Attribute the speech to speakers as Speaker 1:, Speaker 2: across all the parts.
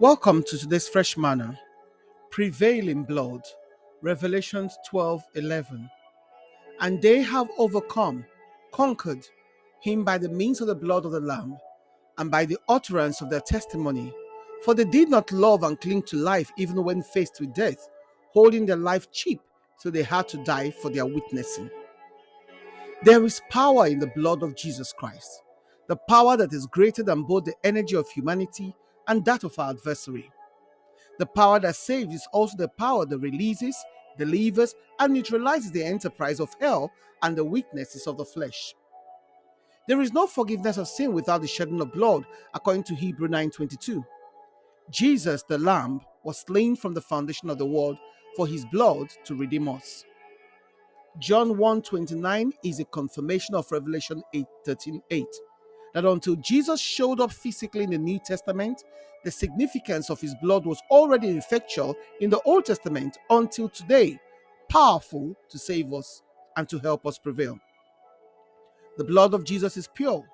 Speaker 1: Welcome to today's fresh manna. Prevailing blood. Revelations 12 11. And they have overcome, conquered him by the means of the blood of the Lamb and by the utterance of their testimony. For they did not love and cling to life even when faced with death, holding their life cheap, so they had to die for their witnessing. There is power in the blood of Jesus Christ, the power that is greater than both the energy of humanity and that of our adversary. The power that saves is also the power that releases, delivers, and neutralizes the enterprise of hell and the weaknesses of the flesh. There is no forgiveness of sin without the shedding of blood, according to Hebrew 9:22. Jesus, the Lamb, was slain from the foundation of the world for his blood to redeem us. John 1:29 is a confirmation of Revelation 8:13:8 that until Jesus showed up physically in the New Testament, the significance of his blood was already effectual in the Old Testament until today, powerful to save us and to help us prevail. The blood of Jesus is pure,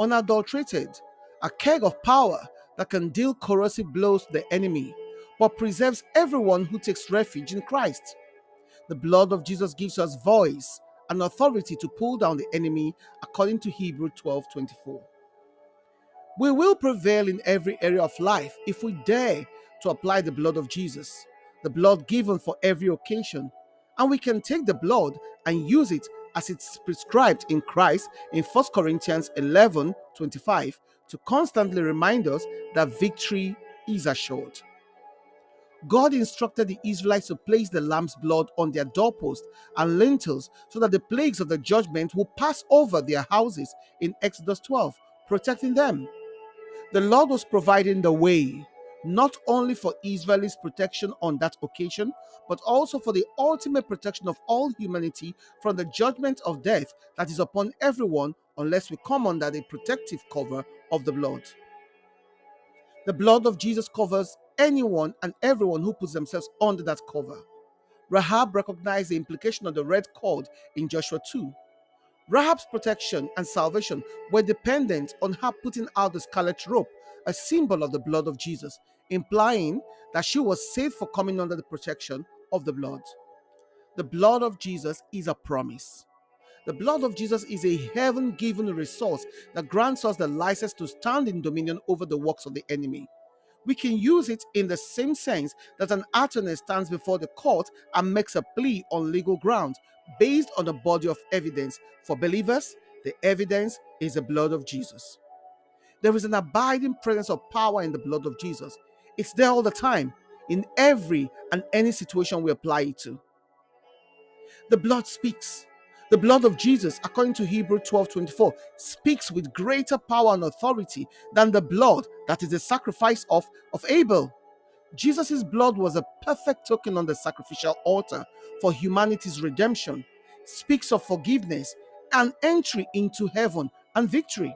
Speaker 1: unadulterated, a keg of power that can deal corrosive blows to the enemy, but preserves everyone who takes refuge in Christ. The blood of Jesus gives us voice and authority to pull down the enemy, according to Hebrew 12 24. We will prevail in every area of life if we dare to apply the blood of Jesus, the blood given for every occasion, and we can take the blood and use it as it's prescribed in Christ in 1 Corinthians 11 25 to constantly remind us that victory is assured. God instructed the Israelites to place the lamb's blood on their doorposts and lintels so that the plagues of the judgment will pass over their houses in Exodus 12, protecting them. The Lord was providing the way, not only for Israel's protection on that occasion, but also for the ultimate protection of all humanity from the judgment of death that is upon everyone unless we come under the protective cover of the blood. The blood of Jesus covers anyone and everyone who puts themselves under that cover. Rahab recognized the implication of the red cord in Joshua 2. Rahab's protection and salvation were dependent on her putting out the scarlet rope, a symbol of the blood of Jesus, implying that she was safe for coming under the protection of the blood. The blood of Jesus is a promise. The blood of Jesus is a heaven given resource that grants us the license to stand in dominion over the works of the enemy. We can use it in the same sense that an attorney stands before the court and makes a plea on legal grounds based on a body of evidence. For believers, the evidence is the blood of Jesus. There is an abiding presence of power in the blood of Jesus. It's there all the time, in every and any situation we apply it to. The blood speaks. The blood of Jesus, according to Hebrew 12 24, speaks with greater power and authority than the blood that is the sacrifice of, of Abel. Jesus' blood was a perfect token on the sacrificial altar for humanity's redemption, speaks of forgiveness and entry into heaven and victory.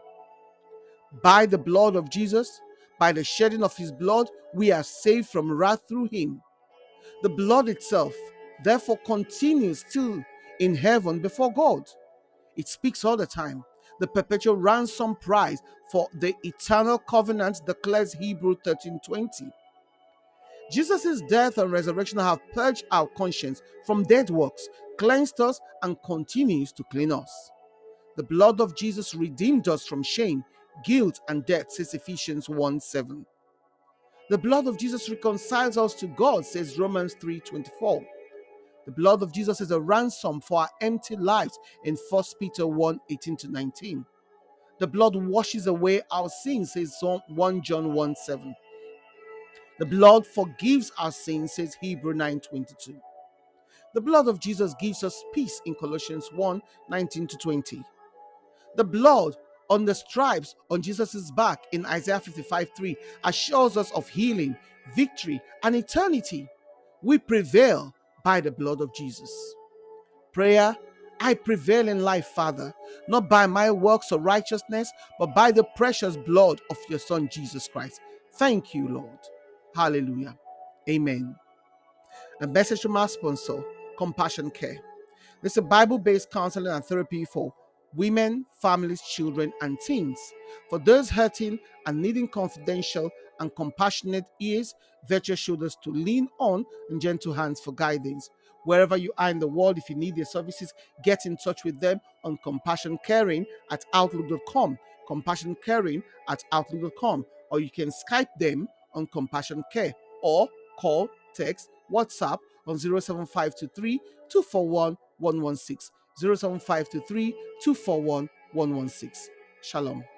Speaker 1: By the blood of Jesus, by the shedding of his blood, we are saved from wrath through him. The blood itself, therefore, continues still in heaven before God. It speaks all the time. The perpetual ransom price for the eternal covenant declares Hebrew 13:20. Jesus' death and resurrection have purged our conscience from dead works, cleansed us, and continues to clean us. The blood of Jesus redeemed us from shame, guilt, and death, says Ephesians 1 7. The blood of Jesus reconciles us to God, says Romans 3:24. The blood of Jesus is a ransom for our empty lives in 1 Peter 1 18 to 19. The blood washes away our sins, says 1 John 1 7. The blood forgives our sins, says Hebrew 9 22. The blood of Jesus gives us peace in Colossians 1 19 to 20. The blood on the stripes on Jesus' back in Isaiah 55 3 assures us of healing, victory, and eternity. We prevail by the blood of Jesus. Prayer I prevail in life, Father, not by my works or righteousness, but by the precious blood of your Son, Jesus Christ. Thank you, Lord. Hallelujah. Amen. A message from our sponsor, Compassion Care. This is a Bible based counseling and therapy for women, families, children, and teens. For those hurting and needing confidential and compassionate ears, virtuous shoulders to lean on, and gentle hands for guidance. Wherever you are in the world, if you need their services, get in touch with them on compassion caring at outlook.com. Compassion caring at outlook.com. Or you can Skype them on compassion care or call, text, WhatsApp on 07523 241 116. 07523 241 116. Shalom.